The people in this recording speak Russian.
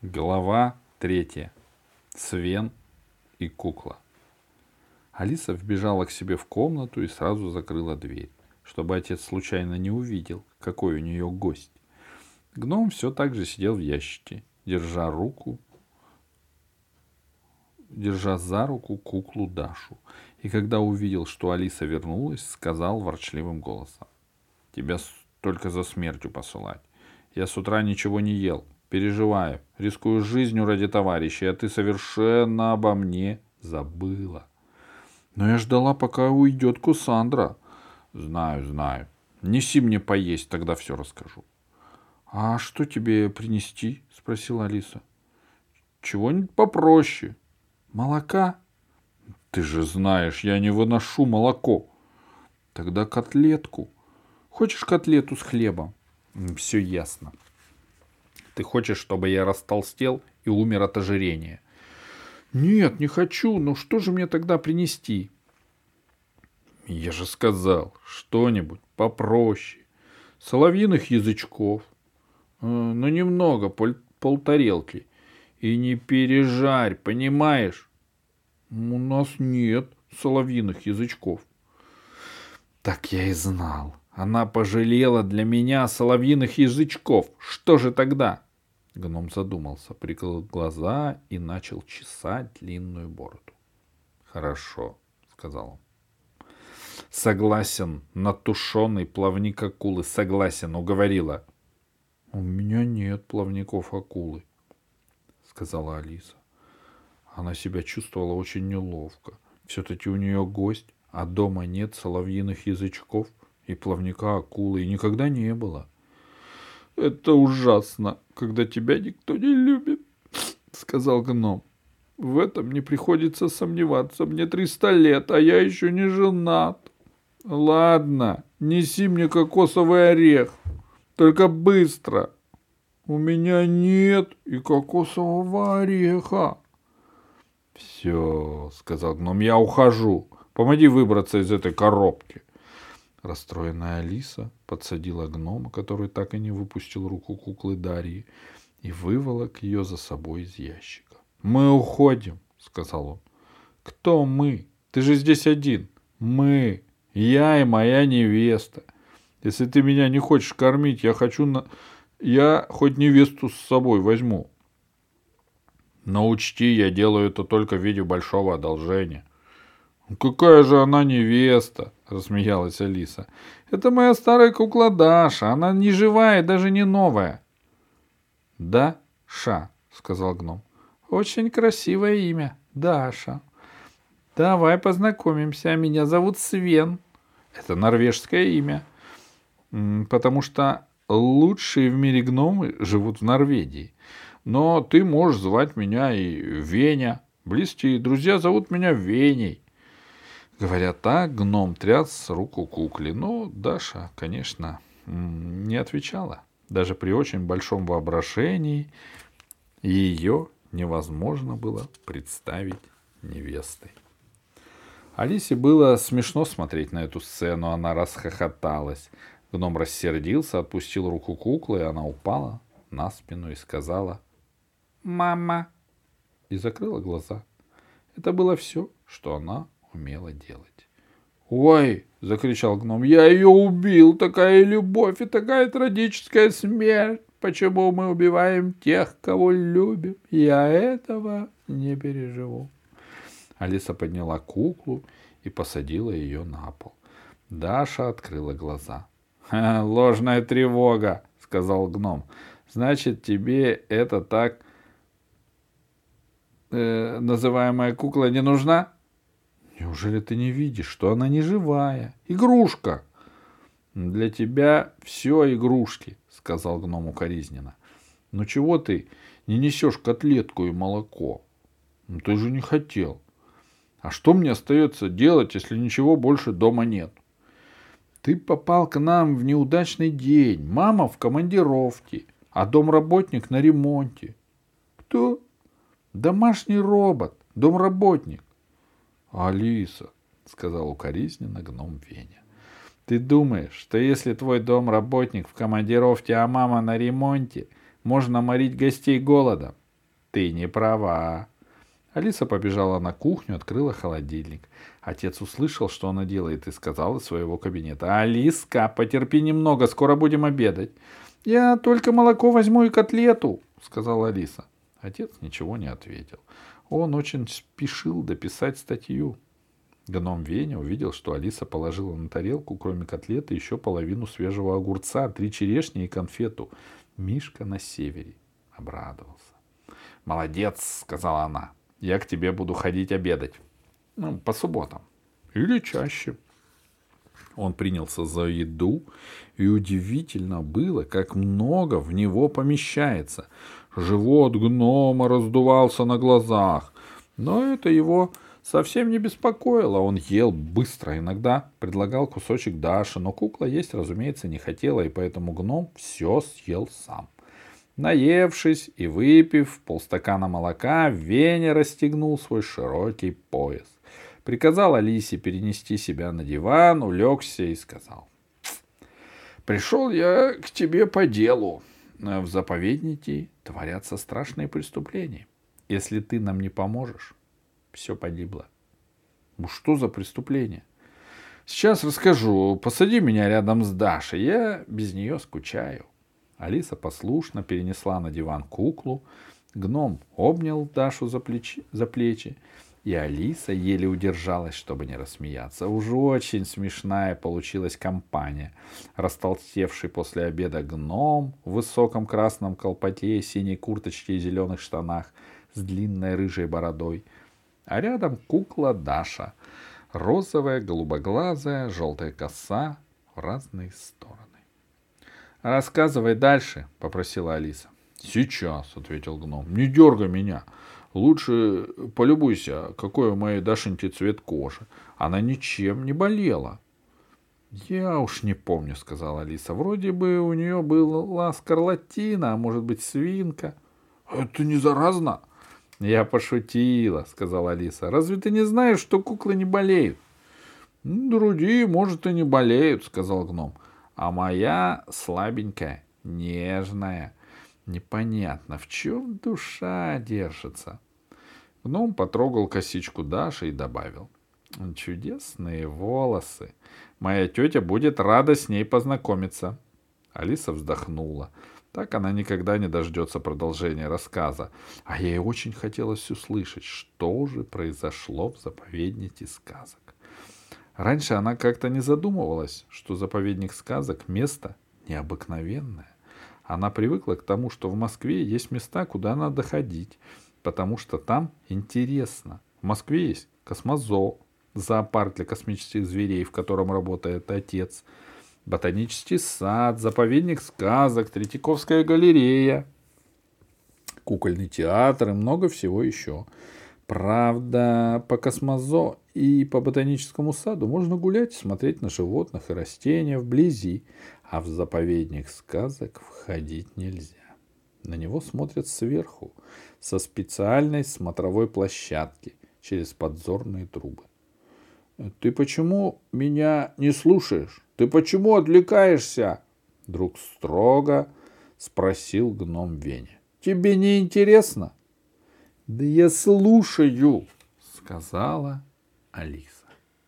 Глава третья. Свен и кукла. Алиса вбежала к себе в комнату и сразу закрыла дверь, чтобы отец случайно не увидел, какой у нее гость. Гном все так же сидел в ящике, держа руку, держа за руку куклу Дашу. И когда увидел, что Алиса вернулась, сказал ворчливым голосом. «Тебя только за смертью посылать. Я с утра ничего не ел, Переживаю, рискую жизнью ради товарищей, а ты совершенно обо мне забыла. Но я ждала, пока уйдет Кусандра. Знаю, знаю. Неси мне поесть, тогда все расскажу. А что тебе принести? Спросила Алиса. Чего-нибудь попроще. Молока? Ты же знаешь, я не выношу молоко. Тогда котлетку. Хочешь котлету с хлебом? Все ясно. Ты хочешь, чтобы я растолстел и умер от ожирения? Нет, не хочу. Но что же мне тогда принести? Я же сказал, что-нибудь попроще. Соловьиных язычков. Э, но немного, пол полтарелки. И не пережарь, понимаешь? У нас нет соловьиных язычков. Так я и знал. Она пожалела для меня соловьиных язычков. Что же тогда? Гном задумался, прикрыл глаза и начал чесать длинную бороду. «Хорошо», — сказал он. «Согласен на тушеный плавник акулы. Согласен, уговорила». «У меня нет плавников акулы», — сказала Алиса. Она себя чувствовала очень неловко. Все-таки у нее гость, а дома нет соловьиных язычков и плавника акулы, и никогда не было. — это ужасно, когда тебя никто не любит, сказал гном. В этом не приходится сомневаться. Мне триста лет, а я еще не женат. Ладно, неси мне кокосовый орех. Только быстро. У меня нет и кокосового ореха. Все, сказал гном, я ухожу. Помоги выбраться из этой коробки. Расстроенная Алиса подсадила гнома, который так и не выпустил руку куклы Дарьи, и выволок ее за собой из ящика. «Мы уходим», — сказал он. «Кто мы? Ты же здесь один. Мы. Я и моя невеста. Если ты меня не хочешь кормить, я хочу на... Я хоть невесту с собой возьму. Но учти, я делаю это только в виде большого одолжения. «Какая же она невеста!» — рассмеялась Алиса. «Это моя старая кукла Даша. Она не живая, даже не новая». «Да-ша», — сказал гном. «Очень красивое имя. Даша. Давай познакомимся. Меня зовут Свен. Это норвежское имя. Потому что лучшие в мире гномы живут в Норвегии. Но ты можешь звать меня и Веня. Близкие друзья зовут меня Веней. Говоря так, гном тряс руку кукле, но Даша, конечно, не отвечала. Даже при очень большом воображении ее невозможно было представить невестой. Алисе было смешно смотреть на эту сцену, она расхохоталась. Гном рассердился, отпустил руку куклы, и она упала на спину и сказала «Мама!» и закрыла глаза. Это было все, что она умела делать. «Ой!» — закричал гном. «Я ее убил! Такая любовь и такая трагическая смерть! Почему мы убиваем тех, кого любим? Я этого не переживу!» Алиса подняла куклу и посадила ее на пол. Даша открыла глаза. «Ложная тревога!» — сказал гном. «Значит, тебе это так э, называемая кукла не нужна?» Неужели ты не видишь, что она не живая? Игрушка. Для тебя все игрушки, сказал гном укоризненно. Ну чего ты не несешь котлетку и молоко? Ну ты же не хотел. А что мне остается делать, если ничего больше дома нет? Ты попал к нам в неудачный день. Мама в командировке, а домработник на ремонте. Кто? Домашний робот, домработник. Алиса, сказал укоризненно гном Веня. Ты думаешь, что если твой дом работник в командировке, а мама на ремонте, можно морить гостей голодом? Ты не права. Алиса побежала на кухню, открыла холодильник. Отец услышал, что она делает, и сказал из своего кабинета. «Алиска, потерпи немного, скоро будем обедать». «Я только молоко возьму и котлету», — сказала Алиса. Отец ничего не ответил. Он очень спешил дописать статью. Гном Веня увидел, что Алиса положила на тарелку, кроме котлеты, еще половину свежего огурца, три черешни и конфету. Мишка на севере обрадовался. «Молодец», — сказала она. «Я к тебе буду ходить обедать. Ну, по субботам. Или чаще». Он принялся за еду, и удивительно было, как много в него помещается. Живот гнома раздувался на глазах, но это его совсем не беспокоило. Он ел быстро, иногда предлагал кусочек Даши, но кукла есть, разумеется, не хотела, и поэтому гном все съел сам. Наевшись и выпив полстакана молока, Веня расстегнул свой широкий пояс. Приказал Алисе перенести себя на диван, улегся и сказал. «Пришел я к тебе по делу. В заповеднике творятся страшные преступления. Если ты нам не поможешь, все погибло». «Ну что за преступление?» «Сейчас расскажу. Посади меня рядом с Дашей. Я без нее скучаю». Алиса послушно перенесла на диван куклу. Гном обнял Дашу за плечи, за плечи и Алиса еле удержалась, чтобы не рассмеяться. Уж очень смешная получилась компания. Растолстевший после обеда гном в высоком красном колпаке, синей курточке и зеленых штанах с длинной рыжей бородой. А рядом кукла Даша. Розовая, голубоглазая, желтая коса в разные стороны. «Рассказывай дальше», — попросила Алиса. «Сейчас», — ответил гном. «Не дергай меня. Лучше полюбуйся, какой у моей Дашеньки цвет кожи. Она ничем не болела». «Я уж не помню», — сказала Алиса. «Вроде бы у нее была скарлатина, а может быть свинка». «Это не заразно?» «Я пошутила», — сказала Алиса. «Разве ты не знаешь, что куклы не болеют?» «Другие, может, и не болеют», — сказал гном а моя слабенькая, нежная. Непонятно, в чем душа держится. Гном потрогал косичку Даши и добавил. Чудесные волосы. Моя тетя будет рада с ней познакомиться. Алиса вздохнула. Так она никогда не дождется продолжения рассказа. А ей очень хотелось услышать, что же произошло в заповеднике сказок. Раньше она как-то не задумывалась, что заповедник сказок — место необыкновенное. Она привыкла к тому, что в Москве есть места, куда надо ходить, потому что там интересно. В Москве есть космозоо, зоопарк для космических зверей, в котором работает отец, ботанический сад, заповедник сказок, Третьяковская галерея, кукольный театр и много всего еще. Правда, по космозо и по ботаническому саду можно гулять смотреть на животных и растения вблизи, а в заповедник сказок входить нельзя. На него смотрят сверху, со специальной смотровой площадки, через подзорные трубы. «Ты почему меня не слушаешь? Ты почему отвлекаешься?» Вдруг строго спросил гном Веня. «Тебе не интересно?» Да я слушаю, сказала Алиса.